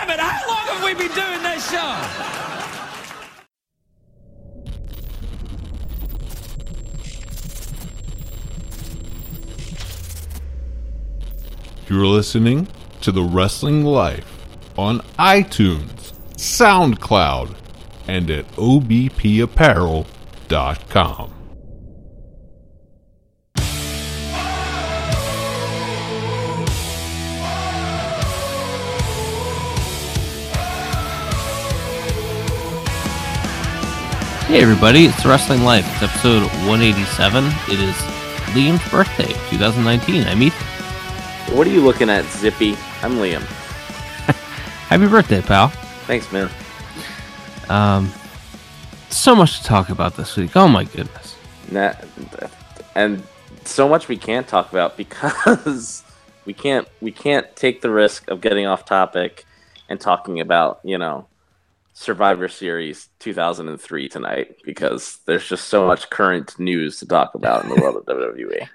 damn it! How long have we been doing this show? You're listening to The Wrestling Life on iTunes, SoundCloud, and at obpapparel.com. Hey everybody, it's Wrestling Life. It's episode 187. It is Liam's birthday, 2019. I'm Ethan. What are you looking at, Zippy? I'm Liam. Happy birthday, pal. Thanks, man. Um, so much to talk about this week. Oh my goodness. Nah, and so much we can't talk about because we can't we can't take the risk of getting off topic and talking about you know Survivor Series 2003 tonight because there's just so much current news to talk about in the world of WWE.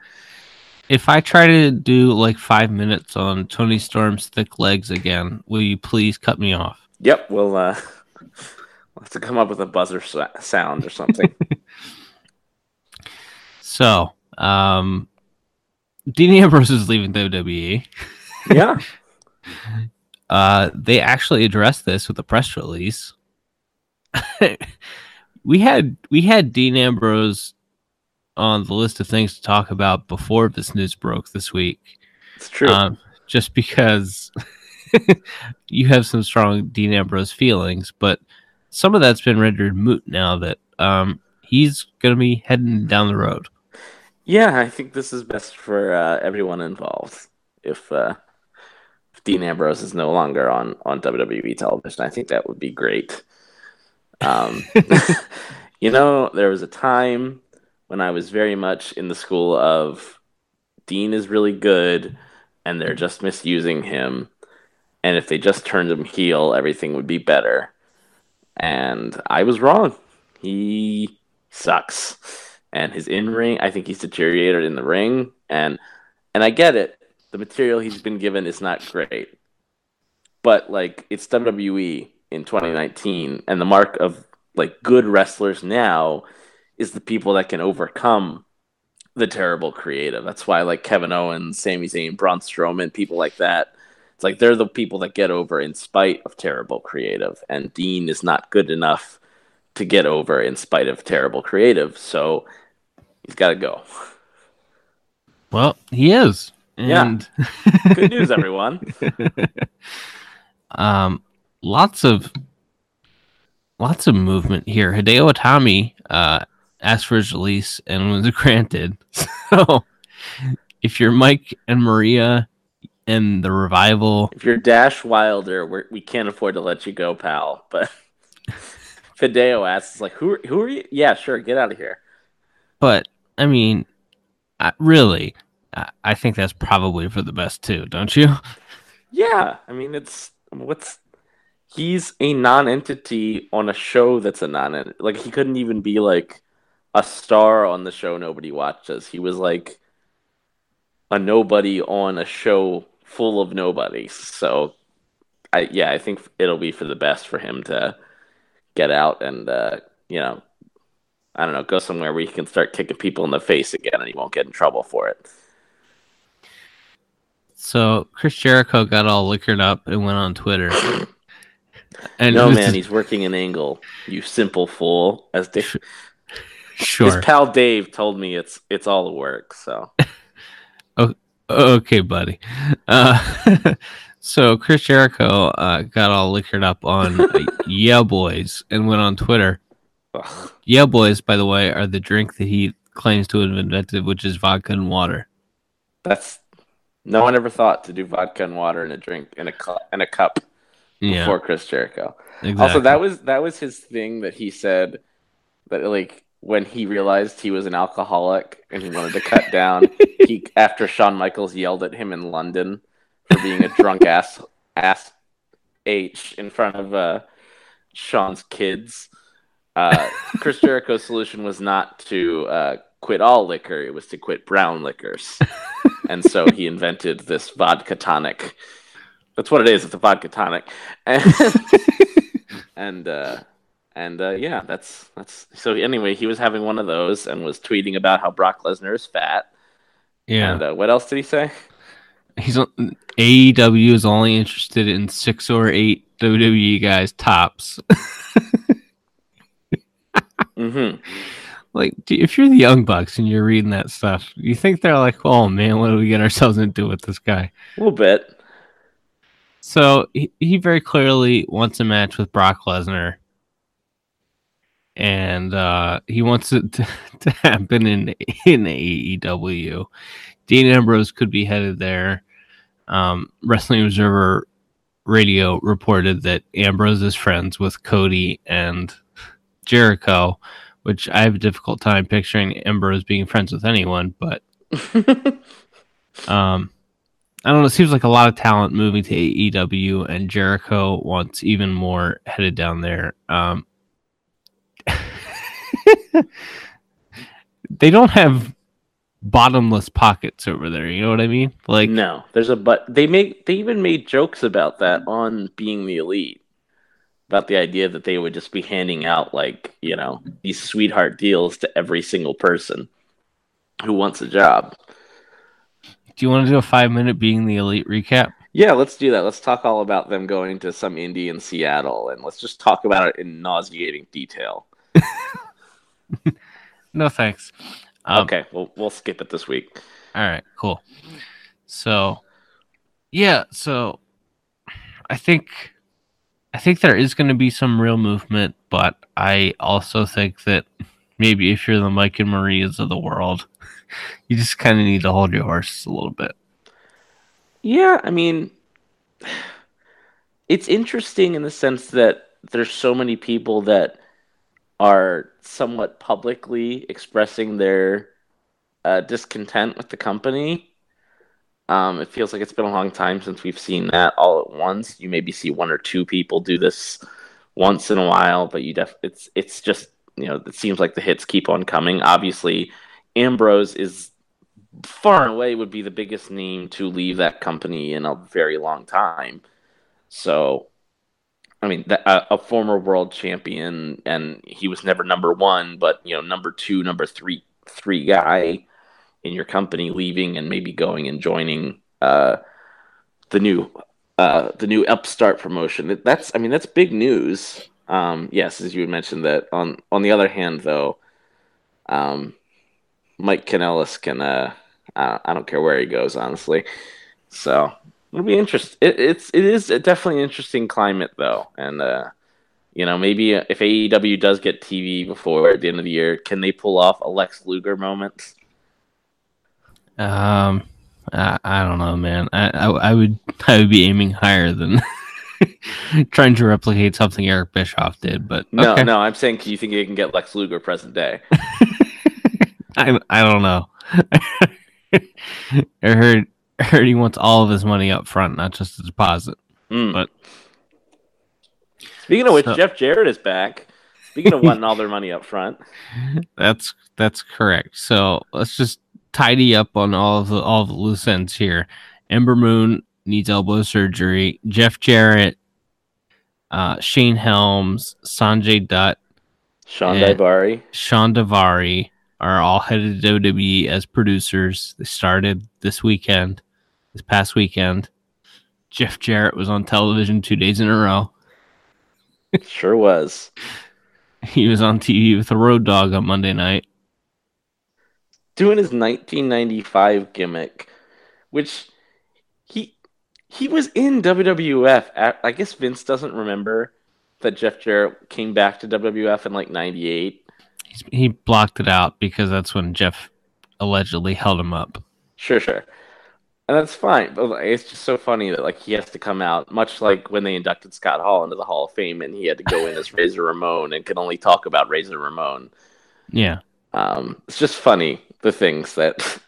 If I try to do like five minutes on Toni Storm's thick legs again, will you please cut me off? Yep, we'll uh, we'll have to come up with a buzzer sound or something. So, um, Dean Ambrose is leaving WWE. yeah, Uh, they actually addressed this with a press release. we had we had Dean Ambrose on the list of things to talk about before this news broke this week. it's true. Um, just because you have some strong Dean Ambrose feelings, but some of that's been rendered moot now that um, he's going to be heading down the road. Yeah, I think this is best for uh, everyone involved. If, uh, if Dean Ambrose is no longer on on WWE television, I think that would be great. Um, you know, there was a time when I was very much in the school of Dean is really good, and they're just misusing him. And if they just turned him heel, everything would be better. And I was wrong. He sucks and his in ring. I think he's deteriorated in the ring, and and I get it. The material he's been given is not great, but like it's WWE in 2019, and the mark of like good wrestlers now is the people that can overcome the terrible creative. That's why like Kevin Owens, Sami Zayn, Braun Strowman, people like that. It's like they're the people that get over in spite of terrible creative, and Dean is not good enough to get over in spite of terrible creative. So he's got to go. Well, he is. Yeah. And Good news, everyone. um, lots of lots of movement here. Hideo Itami uh, asked for his release and was granted. So, if you're Mike and Maria and the revival, if you're Dash Wilder, we're, we can't afford to let you go, pal. But Fideo asks, like, who who are you? Yeah, sure, get out of here. but I mean, I, really, I, I think that's probably for the best too, don't you? Yeah, I mean, it's what's he's a non-entity on a show that's a non entity. like he couldn't even be like a star on the show nobody watches. He was like a nobody on a show full of nobodies. So I yeah, I think it'll be for the best for him to get out and uh, you know, I don't know, go somewhere where he can start kicking people in the face again and he won't get in trouble for it. So Chris Jericho got all liquored up and went on Twitter. And no man, he's working an angle. You simple fool. As Dave, sure. his pal Dave told me, it's it's all the work. So Okay, buddy. Uh, so Chris Jericho uh, got all liquored up on uh, Yeah Boys and went on Twitter. ugh, Yeah Boys, by the way, are the drink that he claims to have invented, which is vodka and water. that's no one ever thought to do vodka and water in a drink in a cu- in a cup Yeah, before Chris Jericho. exactly. Also, that was that was his thing that he said that like when he realized he was an alcoholic and he wanted to cut down. he after Shawn Michaels yelled at him in London for being a drunk ass ass h in front of uh, Shawn's kids. Uh, Chris Jericho's solution was not to uh, quit all liquor; it was to quit brown liquors, and so he invented this vodka tonic. That's what it is. It's a vodka tonic, and and uh, and uh, yeah, that's that's. So anyway, he was having one of those and was tweeting about how Brock Lesnar is fat. Yeah. And uh, what else did he say? He's AEW is only interested in six or eight WWE guys tops. Mm-hmm. like, if you're the Young Bucks and you're reading that stuff, you think they're like, "Oh man, what do we get ourselves into with this guy?" A little bit. So he, he very clearly wants a match with Brock Lesnar, and uh, he wants it to, to happen in in AEW. Dean Ambrose could be headed there. Um, Wrestling Observer Radio reported that Ambrose is friends with Cody and Jericho, which I have a difficult time picturing Ambrose being friends with anyone, but um, I don't know. It seems like a lot of talent moving to AEW, and Jericho wants even more headed down there. Um, they don't have bottomless pockets over there. You know what I mean? Like, no, there's a but. They make they even made jokes about that on being the elite, about the idea that they would just be handing out like you know these sweetheart deals to every single person who wants a job. Do you want to do a five minute being the elite recap? Yeah, let's do that. Let's talk all about them going to some indie in Seattle, and let's just talk about it in nauseating detail. No thanks. Um, okay, we'll we'll skip it this week. All right, cool. So, yeah, so I think I think there is going to be some real movement, but I also think that maybe if you're the Mike and Marias of the world, you just kind of need to hold your horses a little bit. Yeah, I mean, it's interesting in the sense that there's so many people that are somewhat publicly expressing their uh, discontent with the company. Um, it feels like it's been a long time since we've seen that all at once. You maybe see one or two people do this once in a while, but you def it's it's just you know it seems like the hits keep on coming. Obviously, Ambrose is far and away would be the biggest name to leave that company in a very long time. So, I mean, a, former world champion, and he was never number one, but you know, number two, number three, three guy in your company leaving and maybe going and joining uh, the new uh, the new upstart promotion. That's, I mean, that's big news. Um, yes, as you mentioned that. On on the other hand, though, um, Mike Kanellis can. Uh, I don't care where he goes, honestly. So it'll be interesting. It, it's it is definitely an interesting climate, though, and uh, you know maybe if AEW does get TV before at the end of the year, can they pull off a Lex Luger moments? Um, I, I don't know, man. I, I I would I would be aiming higher than trying to replicate something Eric Bischoff did, but No, okay. no. I'm saying, you think you can get Lex Luger present day? I I don't know. I heard I heard he wants all of his money up front, not just a deposit. Mm. But- speaking of which, So- Jeff Jarrett is back. Speaking of wanting all their money up front, That's that's correct. So let's just tidy up on all of the all of the loose ends here. Ember Moon needs elbow surgery. Jeff Jarrett, uh, Shane Helms, Sanjay Dutt, Shawn Yeah. Daivari. Shawn Daivari are all headed to WWE as producers. They started this weekend, this past weekend. Jeff Jarrett was on television two days in a row. Sure was. He was on TV with a Road Dogg on Monday night. doing his 1995 gimmick, which he he was in WWF. At, I guess Vince doesn't remember that Jeff Jarrett came back to WWF in like '98. He's, he blocked it out because that's when Jeff allegedly held him up. Sure, sure, and that's fine. But like, it's just so funny that like he has to come out, much like when they inducted Scott Hall into the Hall of Fame, and he had to go in as Razor Ramon and could only talk about Razor Ramon. Yeah. Um, it's just funny the things that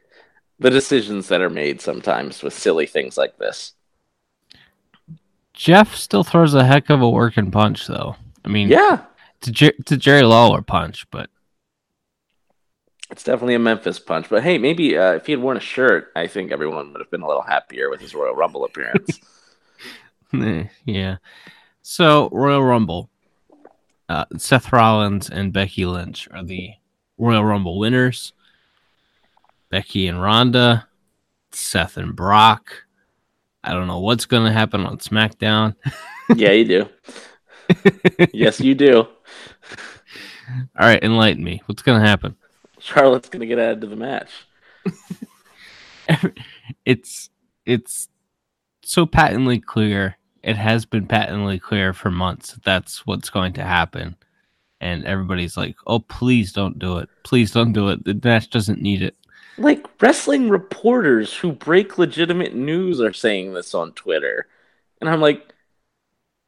the decisions that are made sometimes with silly things like this. Jeff still throws a heck of a working punch, though. I mean, Yeah, to, Jer- to Jerry Lawler punch, but it's definitely a Memphis punch. But hey, maybe uh, if he had worn a shirt, I think everyone would have been a little happier with his Royal Rumble appearance. Eh, yeah. So Royal Rumble, uh, Seth Rollins and Becky Lynch are the Royal Rumble winners. Becky and Ronda, Seth and Brock. I don't know what's going to happen on SmackDown. yeah, you do. yes, you do. All right, enlighten me. What's going to happen? Charlotte's going to get added to the match. it's it's so patently clear. It has been patently clear for months that that's what's going to happen. And everybody's like, "Oh, please don't do it. Please don't do it. The match doesn't need it." Like wrestling reporters who break legitimate news are saying this on Twitter. And I'm like,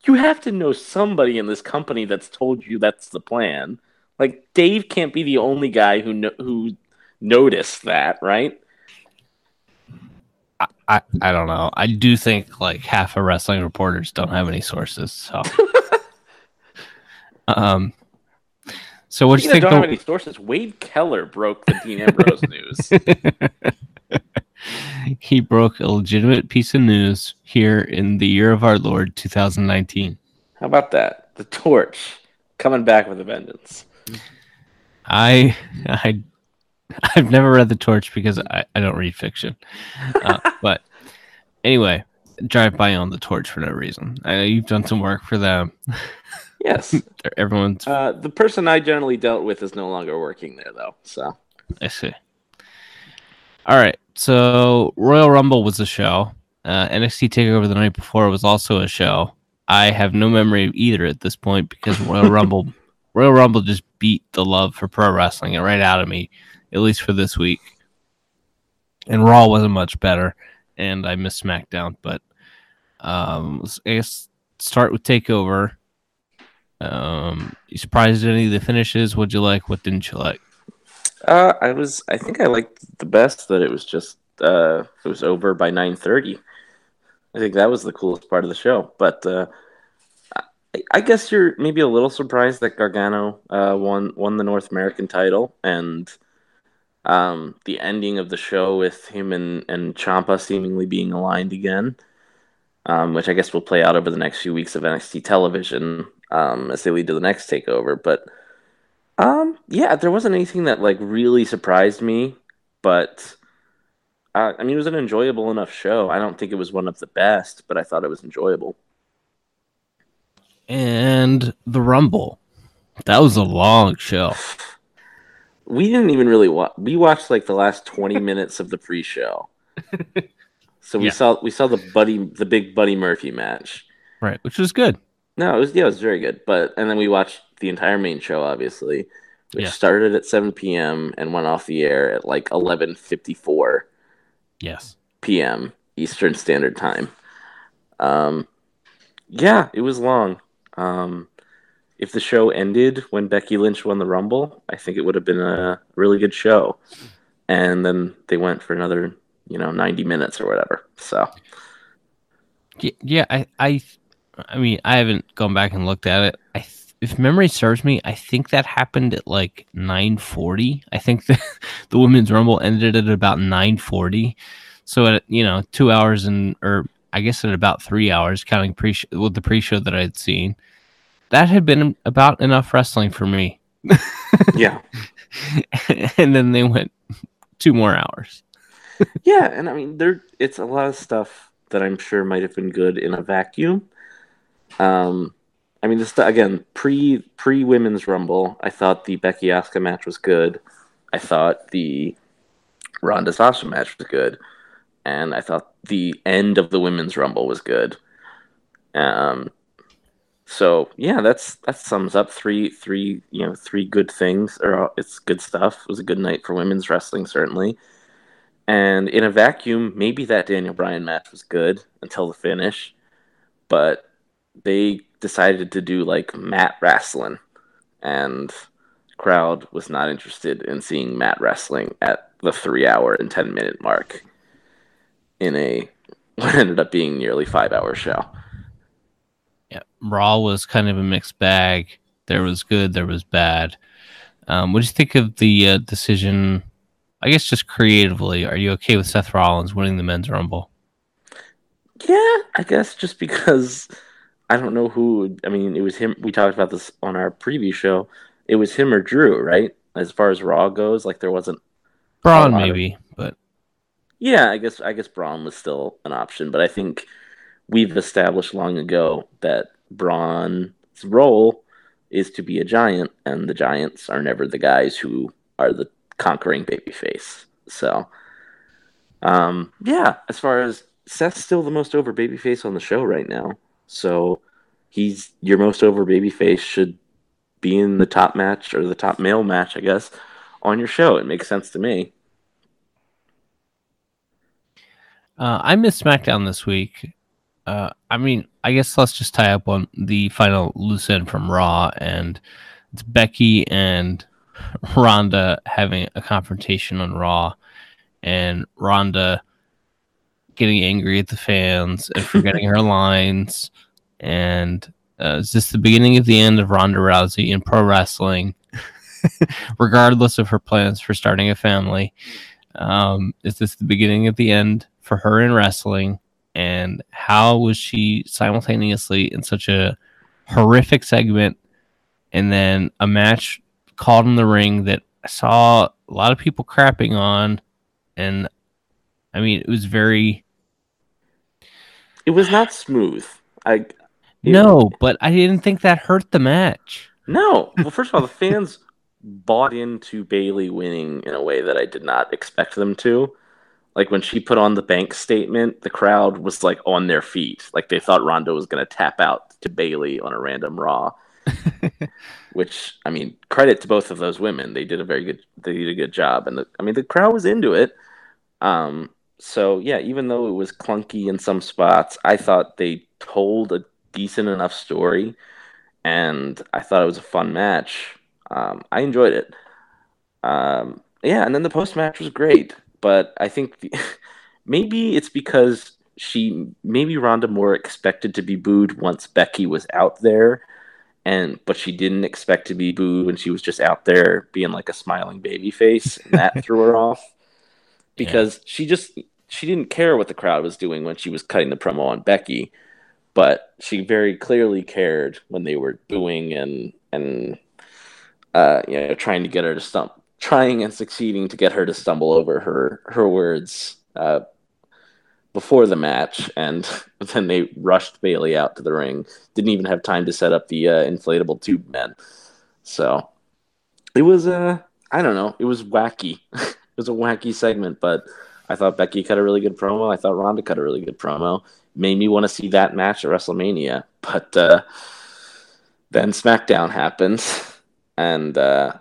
you have to know somebody in this company that's told you that's the plan. Like Dave can't be the only guy who no- who noticed that, right? I, I, I don't know. I do think like half of wrestling reporters don't have any sources. So, um, so what do you think? Don't the- have any sources. Wade Keller broke the Dean Ambrose news. he broke a legitimate piece of news here in the year of our Lord 2019. How about that? The torch coming back with a vengeance. I I I've never read the torch because I, I don't read fiction. Uh, but anyway, drive by on the torch for no reason. I know you've done some work for them. Yes. Everyone's Uh, the person I generally dealt with is no longer working there, though. So I see. All right. So Royal Rumble was a show. Uh, NXT Takeover the night before was also a show. I have no memory of either at this point because Royal Rumble, Royal Rumble just beat the love for pro wrestling right out of me, at least for this week. And Raw wasn't much better, and I missed SmackDown. But um, I guess start with Takeover. Um, you surprised at any of the finishes? What'd you like? What didn't you like? uh, I was. I think I liked the best that it was just. Uh, it was over by nine thirty. I think that was the coolest part of the show. But uh, I, guess you're maybe a little surprised that Gargano uh, won won the North American title and um, the ending of the show with him and and Ciampa seemingly being aligned again. um, which I guess will play out over the next few weeks of NXT television um, as they lead to the next takeover. But um, yeah, there wasn't anything that like really surprised me, but uh, I mean, it was an enjoyable enough show. I don't think it was one of the best, but I thought it was enjoyable. And the Rumble. That was a long show. We didn't even really watch. We watched like the last twenty minutes of the pre-show. So we Yeah. saw we saw the Buddy the big Buddy Murphy match. Right, which was good. No, it was yeah, it was very good. But and then we watched the entire main show, obviously, which Yeah. started at seven p.m. and went off the air at like eleven fifty-four Yes. p.m. Eastern Standard Time. Um, yeah, it was long. Um, if the show ended when Becky Lynch won the Rumble, I think it would have been a really good show. And then they went for another, you know, ninety minutes or whatever. So Yeah, I, I, I mean, I haven't gone back and looked at it. I, if memory serves me, I think that happened at like nine forty. I think the the women's rumble ended at about nine forty. So at you know two hours and or I guess in about three hours, counting pre with the pre show that I had seen, that had been about enough wrestling for me. yeah, and then they went two more hours. yeah, and I mean, there it's a lot of stuff that I'm sure might have been good in a vacuum. Um, I mean, this again pre pre women's rumble. I thought the Becky Asuka match was good. I thought the Ronda Sasha match was good, and I thought the end of the women's rumble was good. Um, so yeah, that's that sums up three three you know three good things, or it's good stuff. It was a good night for women's wrestling, certainly. And in a vacuum, maybe that Daniel Bryan match was good until the finish, but they decided to do like mat wrestling, and crowd was not interested in seeing mat wrestling at the three hour and ten minute mark in a what ended up being nearly five hour show. Yeah, Raw was kind of a mixed bag. There was good, there was bad. Um, what do you think of the uh, decision? I guess just creatively, are you okay with Seth Rollins winning the men's rumble? Yeah, I guess just because I don't know who. I mean, it was him. We talked about this on our preview show. It was him or Drew, right? As far as Raw goes, like there wasn't. Braun lot of- maybe, but Yeah, I guess I guess Braun was still an option, but I think we've established long ago that Braun's role is to be a giant, and the giants are never the guys who are the conquering babyface. So, um, yeah, as far as Seth's still the most over babyface on the show right now, so he's your most over babyface should be in the top match or the top male match, I guess, on your show. It makes sense to me. Uh, I missed SmackDown this week. Uh, I mean, I guess let's just tie up on the final loose end from Raw, and it's Becky and Ronda having a confrontation on Raw, and Ronda getting angry at the fans and forgetting her lines. And uh, is this the beginning of the end of Ronda Rousey in pro wrestling? Regardless of her plans for starting a family, um, is this the beginning of the end for her in wrestling? And how was she simultaneously in such a horrific segment and then a match called in the ring that I saw a lot of people crapping on? And I mean, it was very It was not smooth. I no, but I didn't think that hurt the match. No. Well, first of all, the fans bought into Bayley winning in a way that I did not expect them to. Like when she put on the bank statement, the crowd was like on their feet. Like they thought Ronda was going to tap out to Bayley on a random Raw. Which I mean, credit to both of those women. They did a very good. They did a good job, and the, I mean, the crowd was into it. Um, so yeah, even though it was clunky in some spots, I thought they told a decent enough story, and I thought it was a fun match. Um, I enjoyed it. Um, yeah, and then the post match was great, but I think the, maybe it's because she maybe Rhonda Moore expected to be booed once Becky was out there, and but she didn't expect to be booed when she was just out there being like a smiling baby face, and that threw her off. Because she just she didn't care what the crowd was doing when she was cutting the promo on Becky, but she very clearly cared when they were booing and and uh, you know trying to get her to stump, trying and succeeding to get her to stumble over her her words uh, before the match, and then they rushed Bayley out to the ring. Didn't even have time to set up the uh, inflatable tube men. So it was uh I don't know, it was wacky. it was a wacky segment, but I thought Becky cut a really good promo. I thought Ronda cut a really good promo. Made me want to see that match at WrestleMania, but uh, then SmackDown happens, and uh,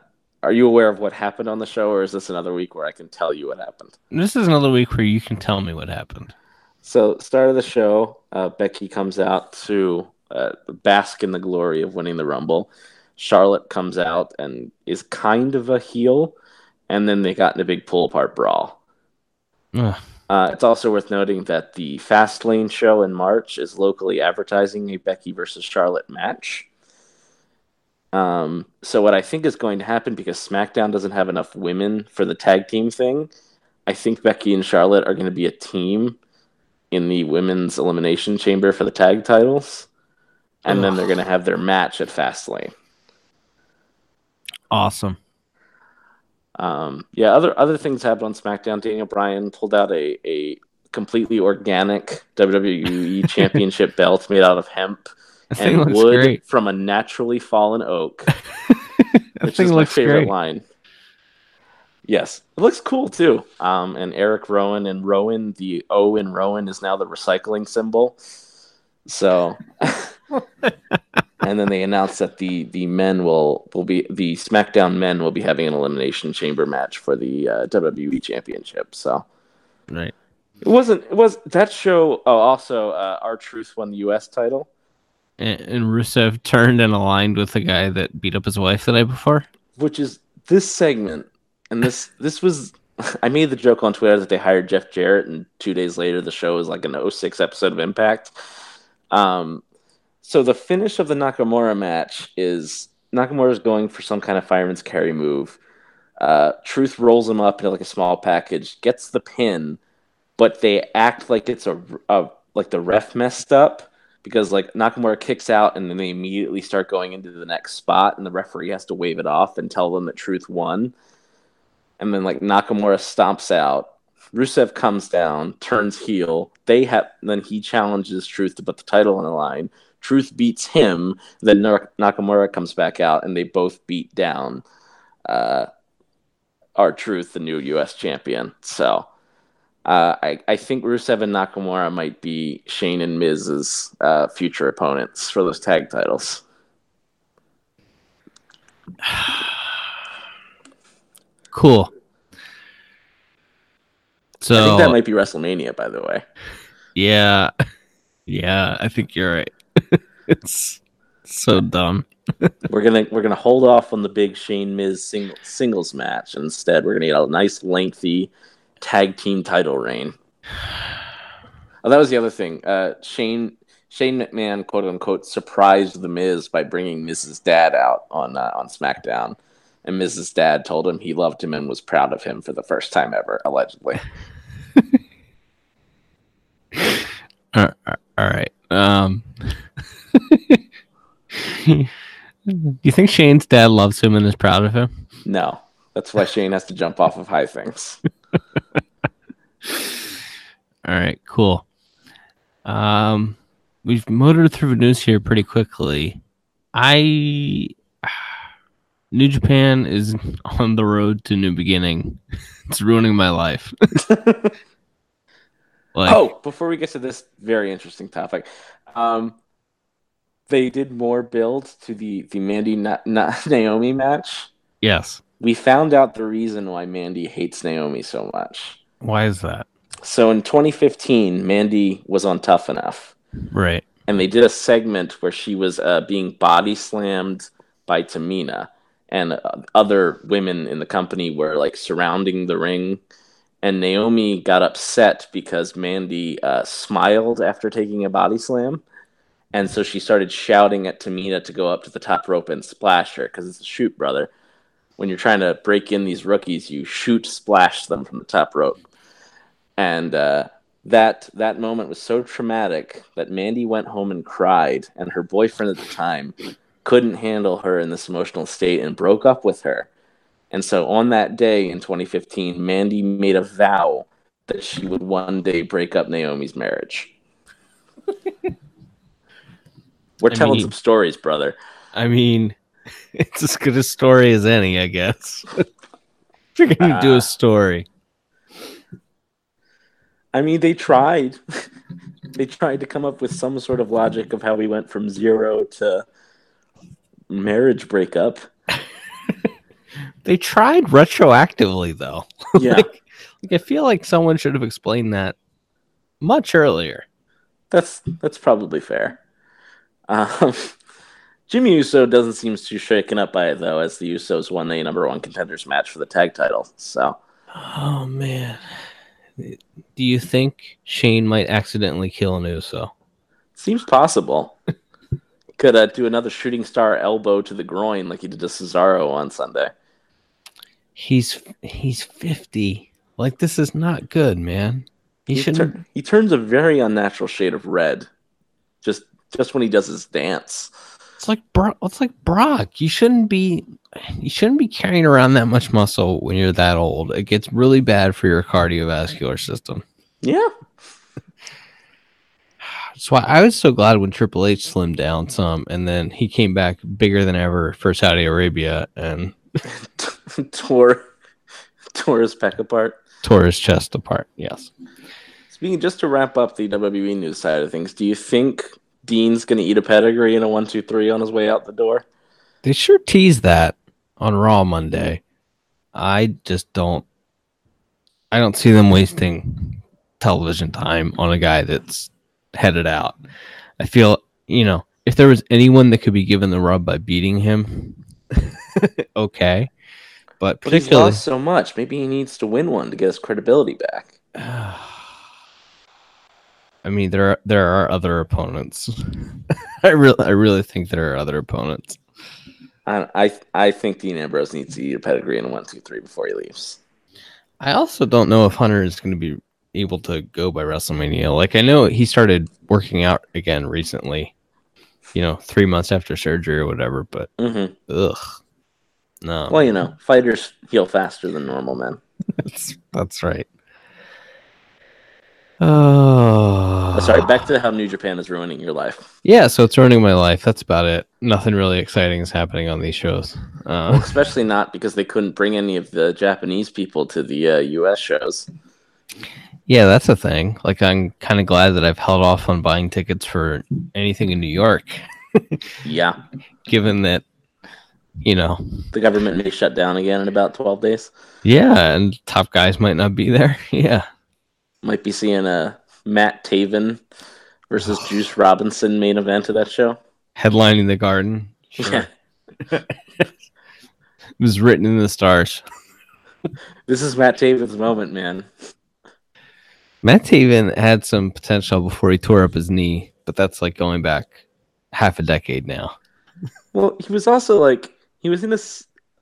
are you aware of what happened on the show, or is this another week where I can tell you what happened? This is another week where you can tell me what happened. So, start of the show, uh, Becky comes out to uh, bask in the glory of winning the Rumble. Charlotte comes out and is kind of a heel, and then they got in a big pull apart brawl. Uh, it's also worth noting that the Fastlane show in March is locally advertising a Becky versus Charlotte match. Um, so what I think is going to happen because SmackDown doesn't have enough women for the tag team thing, I think Becky and Charlotte are going to be a team in the women's elimination chamber for the tag titles, and then they're going to have their match at Fastlane. Awesome. Um, yeah, other other things happened on SmackDown. Daniel Bryan pulled out a, a completely organic WWE Championship belt made out of hemp and wood great. from a naturally fallen oak, That which thing is my favorite great. line. Yes, it looks cool too. Um, and Eric Rowan and Rowan, the O in Rowan is now the recycling symbol. So, and then they announced that the the men will will be the SmackDown men will be having an elimination chamber match for the uh, WWE Championship. So Right. it wasn't it was that show. Oh, also, uh, R-Truth won the U.S. title. And, Rusev turned and aligned with the guy that beat up his wife the night before. which is this segment and this this was i made the joke on twitter that they hired jeff jarrett and two days later the show was like an 06 episode of impact. Um so the finish of the nakamura match is Nakamura is going for some kind of fireman's carry move. Uh truth rolls him up into like a small package gets the pin but they act like it's a, a like the ref messed up because like Nakamura kicks out and then they immediately start going into the next spot and the referee has to wave it off and tell them that Truth won. And then like Nakamura stomps out. Rusev comes down, turns heel. They have then he challenges Truth to put the title on the line. Truth beats him. Then Nakamura comes back out, and they both beat down uh, R-Truth, the new U.S. champion. So uh, I, I think Rusev and Nakamura might be Shane and Miz's uh, future opponents for those tag titles. Cool. So I think that might be WrestleMania, by the way. Yeah. Yeah, I think you're right. it's so dumb. we're gonna we're gonna hold off on the big Shane Miz single, singles match. Instead, we're gonna get a nice lengthy tag team title reign. Oh, that was the other thing. Uh, Shane Shane McMahon, quote unquote, surprised the Miz by bringing Miz's dad out on uh, on SmackDown, and Miz's dad told him he loved him and was proud of him for the first time ever, allegedly. all right. Um, Do you think Shane's dad loves him and is proud of him? No. That's why Shane has to jump off of high things. All right, cool. Um, we've motored through the news here pretty quickly. I New Japan is on the road to new beginning. It's ruining my life. like, oh, before we get to this very interesting topic, um, they did more build to the the Mandy Na- Na- Naomi match. Yes, we found out the reason why Mandy hates Naomi so much. Why is that? So in 2015, Mandy was on Tough Enough, right? And they did a segment where she was uh, being body slammed by Tamina, and uh, other women in the company were like surrounding the ring. And Naomi got upset because Mandy uh, smiled after taking a body slam and so she started shouting at Tamina to go up to the top rope and splash her because it's a shoot, brother. When you're trying to break in these rookies, you shoot, splash them from the top rope. And uh, that that moment was so traumatic that Mandy went home and cried, and her boyfriend at the time couldn't handle her in this emotional state and broke up with her. And so on that day in 2015, Mandy made a vow that she would one day break up Naomi's marriage. We're I telling mean, some stories, brother. I mean, it's as good a story as any, I guess. you're gonna uh, do a uh, story. I mean, they tried. they tried to come up with some sort of logic of how we went from zero to marriage breakup. they tried retroactively, though. Yeah. like, like, I feel like someone should have explained that much earlier. That's that's probably fair. Um, Jimmy Uso doesn't seem too shaken up by it though, as the Usos won the number one contenders match for the tag title. So, oh man, do you think Shane might accidentally kill an Uso? Seems possible. Could uh, do another shooting star elbow to the groin like he did to Cesaro on Sunday. He's he's fifty. Like this is not good, man. He, he, tur- he turns a very unnatural shade of red. Just just when he does his dance. It's like Brock. It's like Brock. You shouldn't be. You shouldn't be carrying around that much muscle when you're that old. It gets really bad for your cardiovascular system. Yeah. That's why I was so glad when Triple H slimmed down some, and then he came back bigger than ever for Saudi Arabia and tore tore his pec apart. Tore his chest apart. Yes. Speaking just to wrap up the WWE news side of things, do you think Dean's going to eat a pedigree in a one, two, three on his way out the door. They sure teased that on Raw Monday. I just don't. I don't see them wasting television time on a guy that's headed out. I feel, you know, if there was anyone that could be given the rub by beating him, okay. But particularly, but he's lost so much. Maybe he needs to win one to get his credibility back. I mean, there are there are other opponents. I really I really think there are other opponents. I I, I think Dean Ambrose needs to eat a pedigree in one two three before he leaves. I also don't know if Hunter is going to be able to go by WrestleMania. Like I know he started working out again recently, you know, three months after surgery or whatever. But hmm ugh, no, Well, you know, fighters heal faster than normal men. that's that's right. Oh, Uh, Sorry, back to how New Japan is ruining your life. yeah. So it's ruining my life. That's about it. Nothing really exciting is happening on these shows. Uh, Especially not because they couldn't bring any of the Japanese people to the uh, U.S. shows. yeah, that's a thing. Like I'm kind of glad that I've held off on buying tickets for anything in New York, Yeah, given that you know the government may shut down again in about 12 days. Yeah, and top guys might not be there. Yeah. Might be seeing a Matt Taven versus Juice Robinson main event of that show. Headlining the garden. Sure. Yeah. It was written in the stars. This is Matt Taven's moment, man. Matt Taven had some potential before he tore up his knee, but that's like going back half a decade now. Well, he was also like he was in a,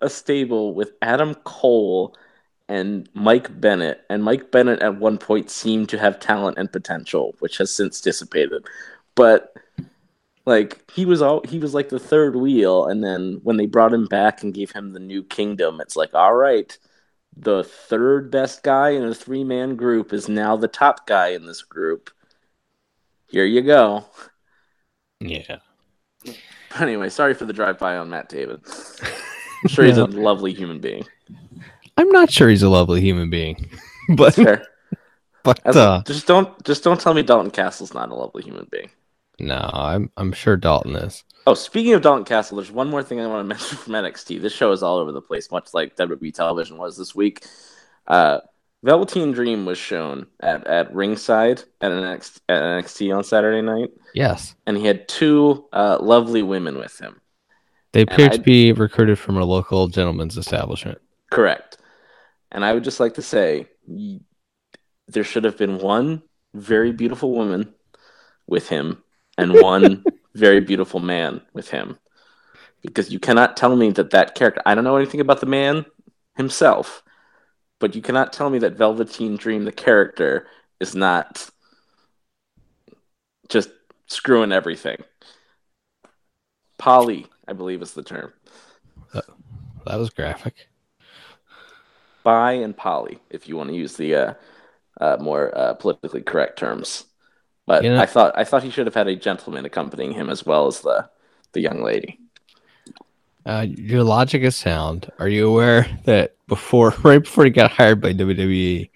a stable with Adam Cole and Mike Bennett, and Mike Bennett at one point seemed to have talent and potential, which has since dissipated. But like he was all he was like the third wheel, and then when they brought him back and gave him the new kingdom, it's like all right, the third best guy in a three man group is now the top guy in this group. Here you go. Yeah. Anyway, sorry for the drive by on Matt David. I'm sure he's a lovely human being. I'm not sure he's a lovely human being. But but uh, just don't just don't tell me Dalton Castle's not a lovely human being. no, I'm I'm sure Dalton is. Oh, speaking of Dalton Castle, there's one more thing I want to mention from NXT. This show is all over the place, much like WWE television was this week. Uh, Velveteen Dream was shown at, at ringside at NXT, at NXT on Saturday night, Yes. and he had two uh, lovely women with him. They appear to be recruited from a local gentleman's establishment. Correct. And I would just like to say there should have been one very beautiful woman with him and one very beautiful man with him. Because you cannot tell me that that character, I don't know anything about the man himself, but you cannot tell me that Velveteen Dream, the character, is not just screwing everything. Polly, I believe is the term. That was graphic. Bi and poly, if you want to use the uh, uh, more uh, politically correct terms. But You know- I thought I thought he should have had a gentleman accompanying him as well as the the young lady. Uh, your logic is sound. Are you aware that before, right before he got hired by WWE,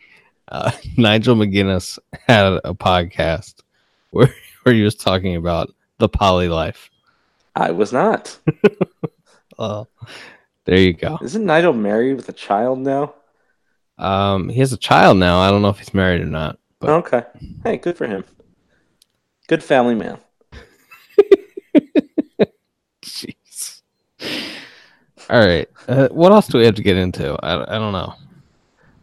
uh, Nigel McGuinness had a podcast where where he was talking about the poly life. I was not. Oh, there you go. Isn't Nigel married with a child now? Um, he has a child now. I don't know if he's married or not. But Okay. Hey, good for him. Good family man. jeez. All right. Uh, what else do we have to get into? I, I don't know.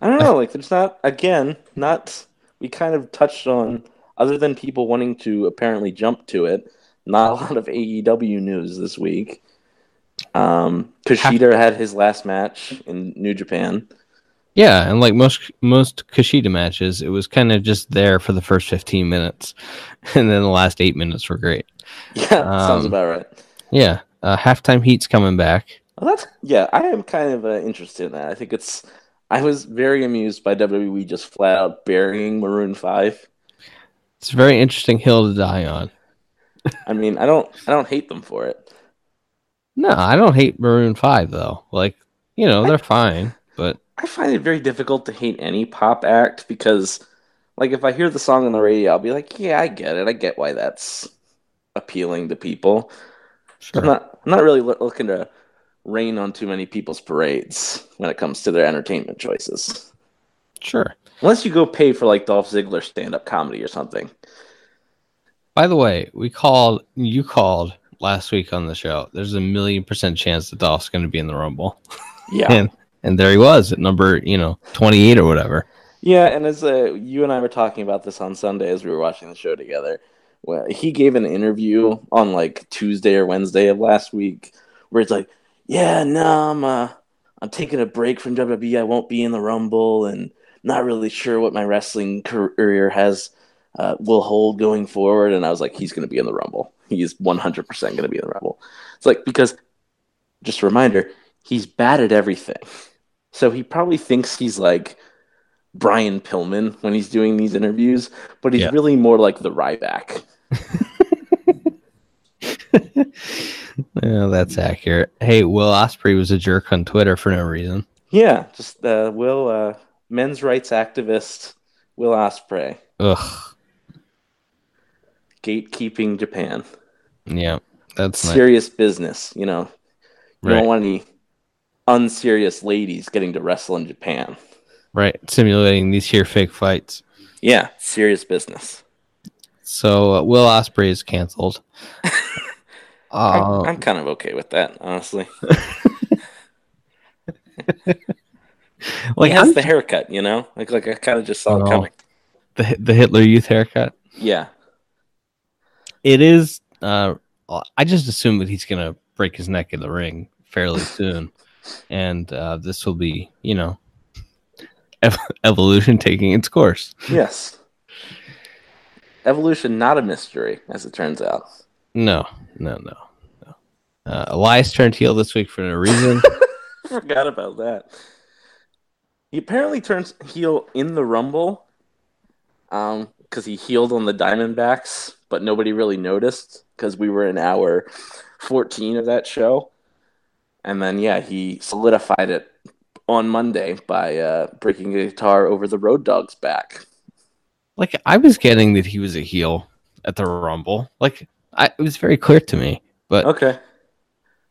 I don't know. Like, there's not again, not. We kind of touched on other than people wanting to apparently jump to it. Not a lot of AEW news this week. Um, Kushida had his last match in New Japan. Yeah, and like most most Kushida matches, it was kind of just there for the first fifteen minutes, and then the last eight minutes were great. Yeah, sounds Um, about right. Yeah, uh, halftime heat's coming back. Well, that's yeah. I am kind of uh, interested in that. I think it's. I was very amused by WWE just flat out burying Maroon Five. It's a very interesting hill to die on. I mean, I don't. I don't hate them for it. No, I don't hate Maroon Five though. Like, you know, they're fine, but I find it very difficult to hate any pop act because, like, if I hear the song on the radio, I'll be like, "Yeah, I get it. I get why that's appealing to people." sure. I'm not. I'm not really looking to rain on too many people's parades when it comes to their entertainment choices. Sure. Unless you go pay for like Dolph Ziggler stand-up comedy or something. By the way, we called you called last week on the show. There's a million percent chance that Dolph's going to be in the Rumble, Yeah. and and there he was at number you know twenty eight or whatever. Yeah, and as uh, you and I were talking about this on Sunday as we were watching the show together, he gave an interview on like Tuesday or Wednesday of last week where it's like, "Yeah, no, I'm uh, I'm taking a break from WWE. I won't be in the Rumble, and not really sure what my wrestling career has uh, will hold going forward. And I was like, he's going to be in the Rumble. He's 100% going to be in the Rumble. It's like, because just a reminder, he's bad at everything. So he probably thinks he's like Brian Pillman when he's doing these interviews, but he's Yeah. really more like the Ryback. Yeah, that's accurate. Hey, Will Ospreay was a jerk on Twitter for no reason. Yeah, just uh, Will, uh, men's rights activist Will Ospreay, Ugh. gatekeeping Japan. Yeah, that's nice. Serious business, you know. You Right. don't want any unserious ladies getting to wrestle in Japan. Right, simulating these here fake fights. Yeah, serious business. So uh, Will Ospreay is canceled. I'm, Uh, I'm kind of okay with that, honestly. like he has I'm- the haircut, you know? Like like I kind of just saw Oh. it coming. the the Hitler Youth haircut. Yeah. It is. Uh, I just assume that he's gonna break his neck in the ring fairly soon, and uh, this will be, you know, ev- evolution taking its course. Yes. Evolution not a mystery, as it turns out. No, no, no, no. Uh, Elias turned heel this week for no reason. Forgot about that. He apparently turns heel in the Rumble, um, because he healed on the Diamondbacks, but nobody really noticed because we were in hour fourteen of that show, and then yeah, he solidified it on Monday by uh, breaking a guitar over the Road Dogg's back. like I was getting that he was a heel at the Rumble. Like I, it was very clear to me, but Okay,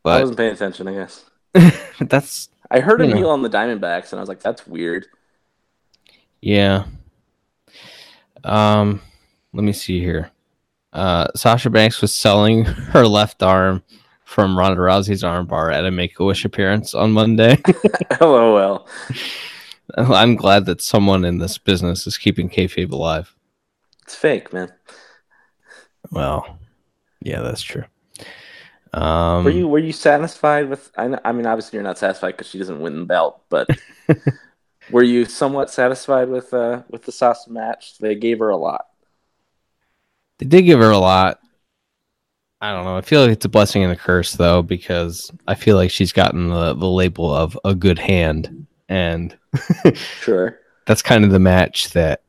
I wasn't paying attention. I guess that's I heard him know. heel on the Diamondbacks, and I was like, "That's weird." Yeah. Um, let me see here. Uh, Sasha Banks was selling her left arm from Ronda Rousey's armbar at a Make a Wish appearance on Monday. LOL. I'm glad that someone in this business is keeping kayfabe alive. It's fake, man. Well, yeah, that's true. Um, Were you were you satisfied with? I, I mean, obviously you're not satisfied because she doesn't win the belt, but were you somewhat satisfied with uh with the Sasha match? They gave her a lot. They did give her a lot. I don't know. I feel like it's a blessing and a curse though, because I feel like she's gotten the, the label of a good hand, and Sure. that's kind of the match that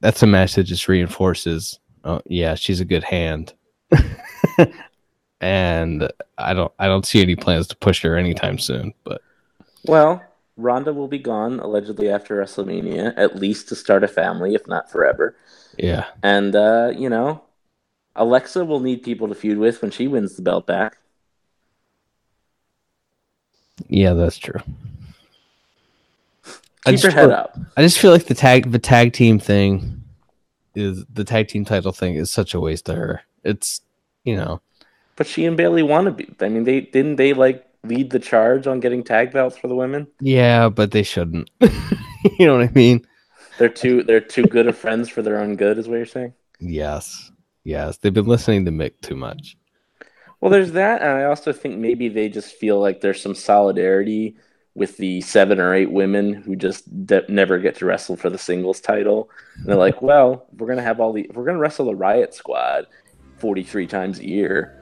that's a match that just reinforces. Oh yeah, she's a good hand, and I don't I don't see any plans to push her anytime soon. But Well, Ronda will be gone allegedly after WrestleMania, at least to start a family, if not forever. yeah, And uh, you know, Alexa will need people to feud with when she wins the belt back. yeah, that's true. I Keep just your head feel- up. I just feel like the tag the tag team thing is the tag team title thing is such a waste of her. It's you know But she and Bayley want to be. I mean, they didn't they like lead the charge on getting tag belts for the women. yeah, but they shouldn't. you know what I mean? They're too they're too good of friends for their own good, is what you're saying. Yes, yes, they've been listening to Mick too much. Well, there's that, and I also think maybe they just feel like there's some solidarity with the seven or eight women who just de- never get to wrestle for the singles title. And they're like, well, we're gonna have all the we're gonna wrestle the Riot Squad 43 times a year.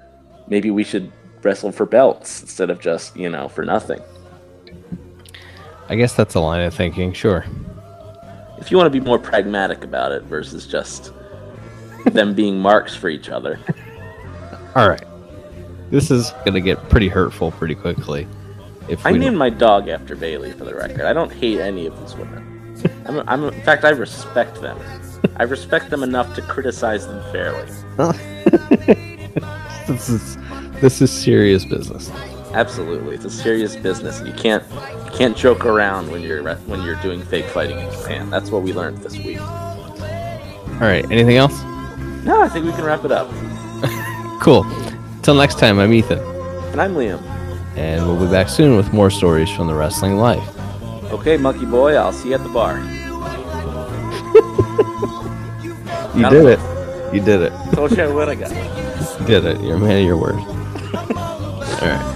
Maybe we should wrestle for belts instead of just you know for nothing. I guess that's a line of thinking. Sure. If you want to be more pragmatic about it versus just them being marks for each other. All right. This is gonna get pretty hurtful pretty quickly. If I named my dog after Bayley for the record. I don't hate any of these women. I'm, I'm, in fact, I respect them. I respect them enough to criticize them fairly. this is this is serious business. Absolutely, it's a serious business, and you can't you can't joke around when you're when you're doing fake fighting in Japan. That's what we learned this week. All right. Anything else? No, I think we can wrap it up. Cool. Till next time. I'm Ethan, And I'm Liam. and we'll be back soon with more stories from the wrestling life. Okay, monkey boy, I'll see you at the bar. You did it. You did it. Told you I would. I got it. You did it. You're a man of your word. All right.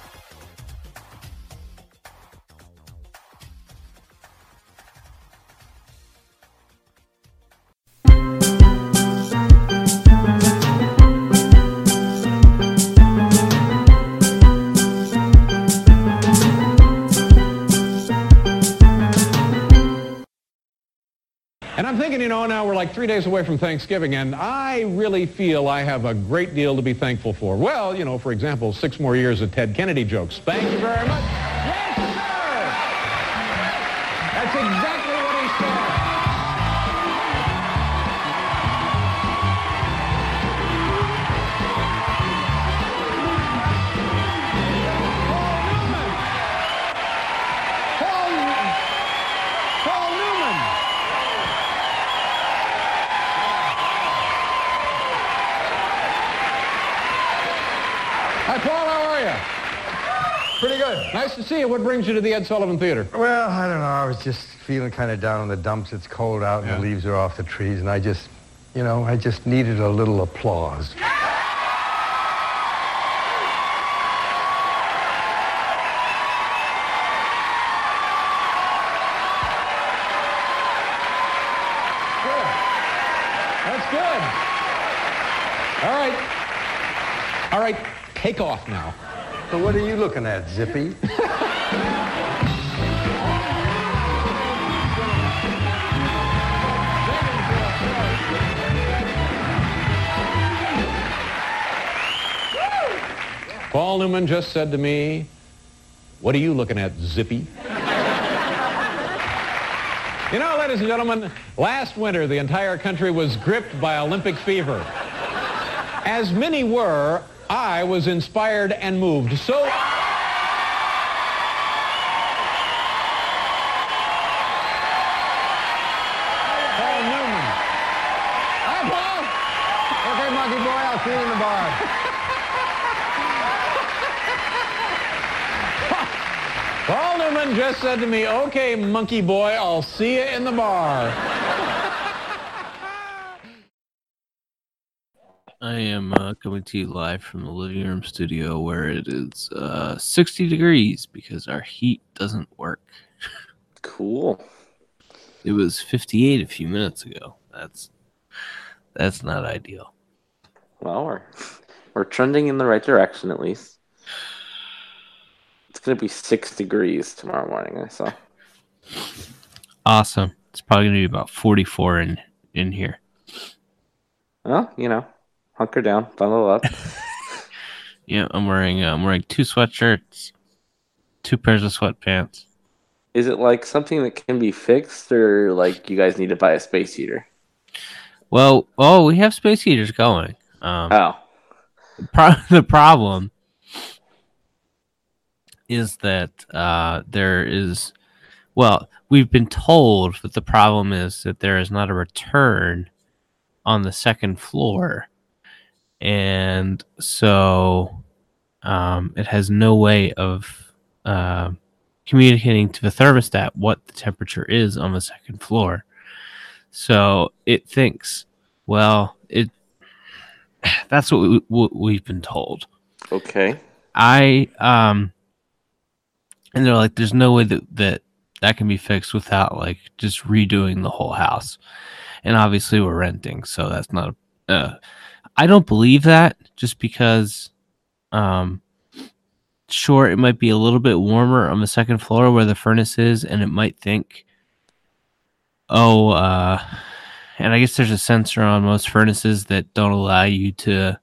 And I'm thinking, you know, now we're like three days away from Thanksgiving, and I really feel I have a great deal to be thankful for. Well, you know, for example, six more years of Ted Kennedy jokes. Thank you very much. Yes, sir! That's exactly good. Nice to see you. What brings you to the Ed Sullivan Theater? Well, I don't know. I was just feeling kind of down in the dumps. It's cold out and Yeah. the leaves are off the trees, and I just, you know, I just needed a little applause. That's good. All right. All right. Take off now. So what are you looking at, Zippy? Paul Newman just said to me, What are you looking at, Zippy? you know, ladies and gentlemen, last winter the entire country was gripped by Olympic fever. As many were, I was inspired and moved. So. Paul Newman. Hi, Paul. Okay, monkey boy, I'll see you in the bar. Paul Newman just said to me, okay, monkey boy, I'll see you in the bar. I am uh, coming to you live from the living room studio where it is uh, 60 degrees because our heat doesn't work. Cool. It was 58 a few minutes ago. That's that's not ideal. Well, we're we're trending in the right direction at least. It's gonna be six degrees tomorrow morning. I saw. Awesome. It's probably going to be about 44 in in here. Well, you know, hunker down, bundle up. Yeah, I'm wearing uh, I'm wearing two sweatshirts, two pairs of sweatpants. Is it like something that can be fixed, or like you guys need to buy a space heater? Well, oh, we have space heaters going. Um, Oh, pro- the problem is that uh, there is, well, we've been told that the problem is that there is not a return on the second floor, and so um, it has no way of uh, communicating to the thermostat what the temperature is on the second floor. So it thinks, well, it that's what, we, what we've been told. okay. I um, and they're like, there's no way that that that can be fixed without like just redoing the whole house. And obviously, we're renting, so that's not. Uh, I don't believe that just because, um, sure, it might be a little bit warmer on the second floor where the furnace is, and it might think, oh, uh, and I guess there's a sensor on most furnaces that don't allow you to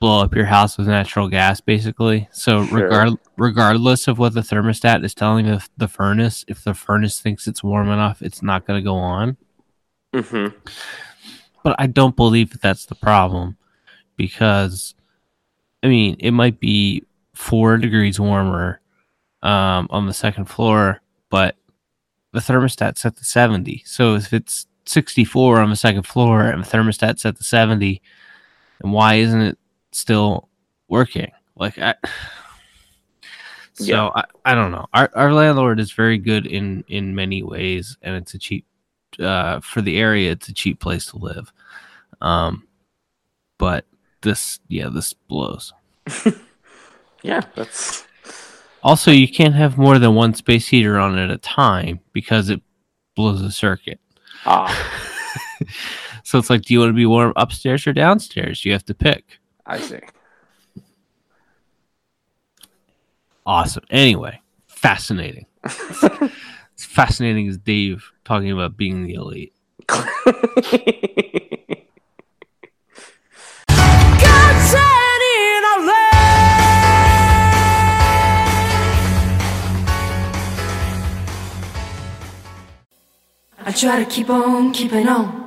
blow up your house with natural gas, basically. So Sure. regard regardless of what the thermostat is telling the, the furnace, if the furnace thinks it's warm enough, it's not going to go on. hmm But I don't believe that that's the problem because, I mean, it might be four degrees warmer um, on the second floor, but the thermostat's set to 70. So if it's 64 on the second floor and the thermostat's set to 70, then why isn't it still working? Like, I. So Yeah. I, I don't know. Our our landlord is very good in in many ways, and it's a cheap uh, for the area. It's a cheap place to live. Um, but this, yeah, this blows. Yeah, that's Also, you can't have more than one space heater on at a time because it blows a circuit. ah, So it's like, do you want to be warm upstairs or downstairs? You have to pick. I see. Awesome. Anyway, fascinating. it's fascinating as Dave talking about being the elite. I try to keep on keeping on.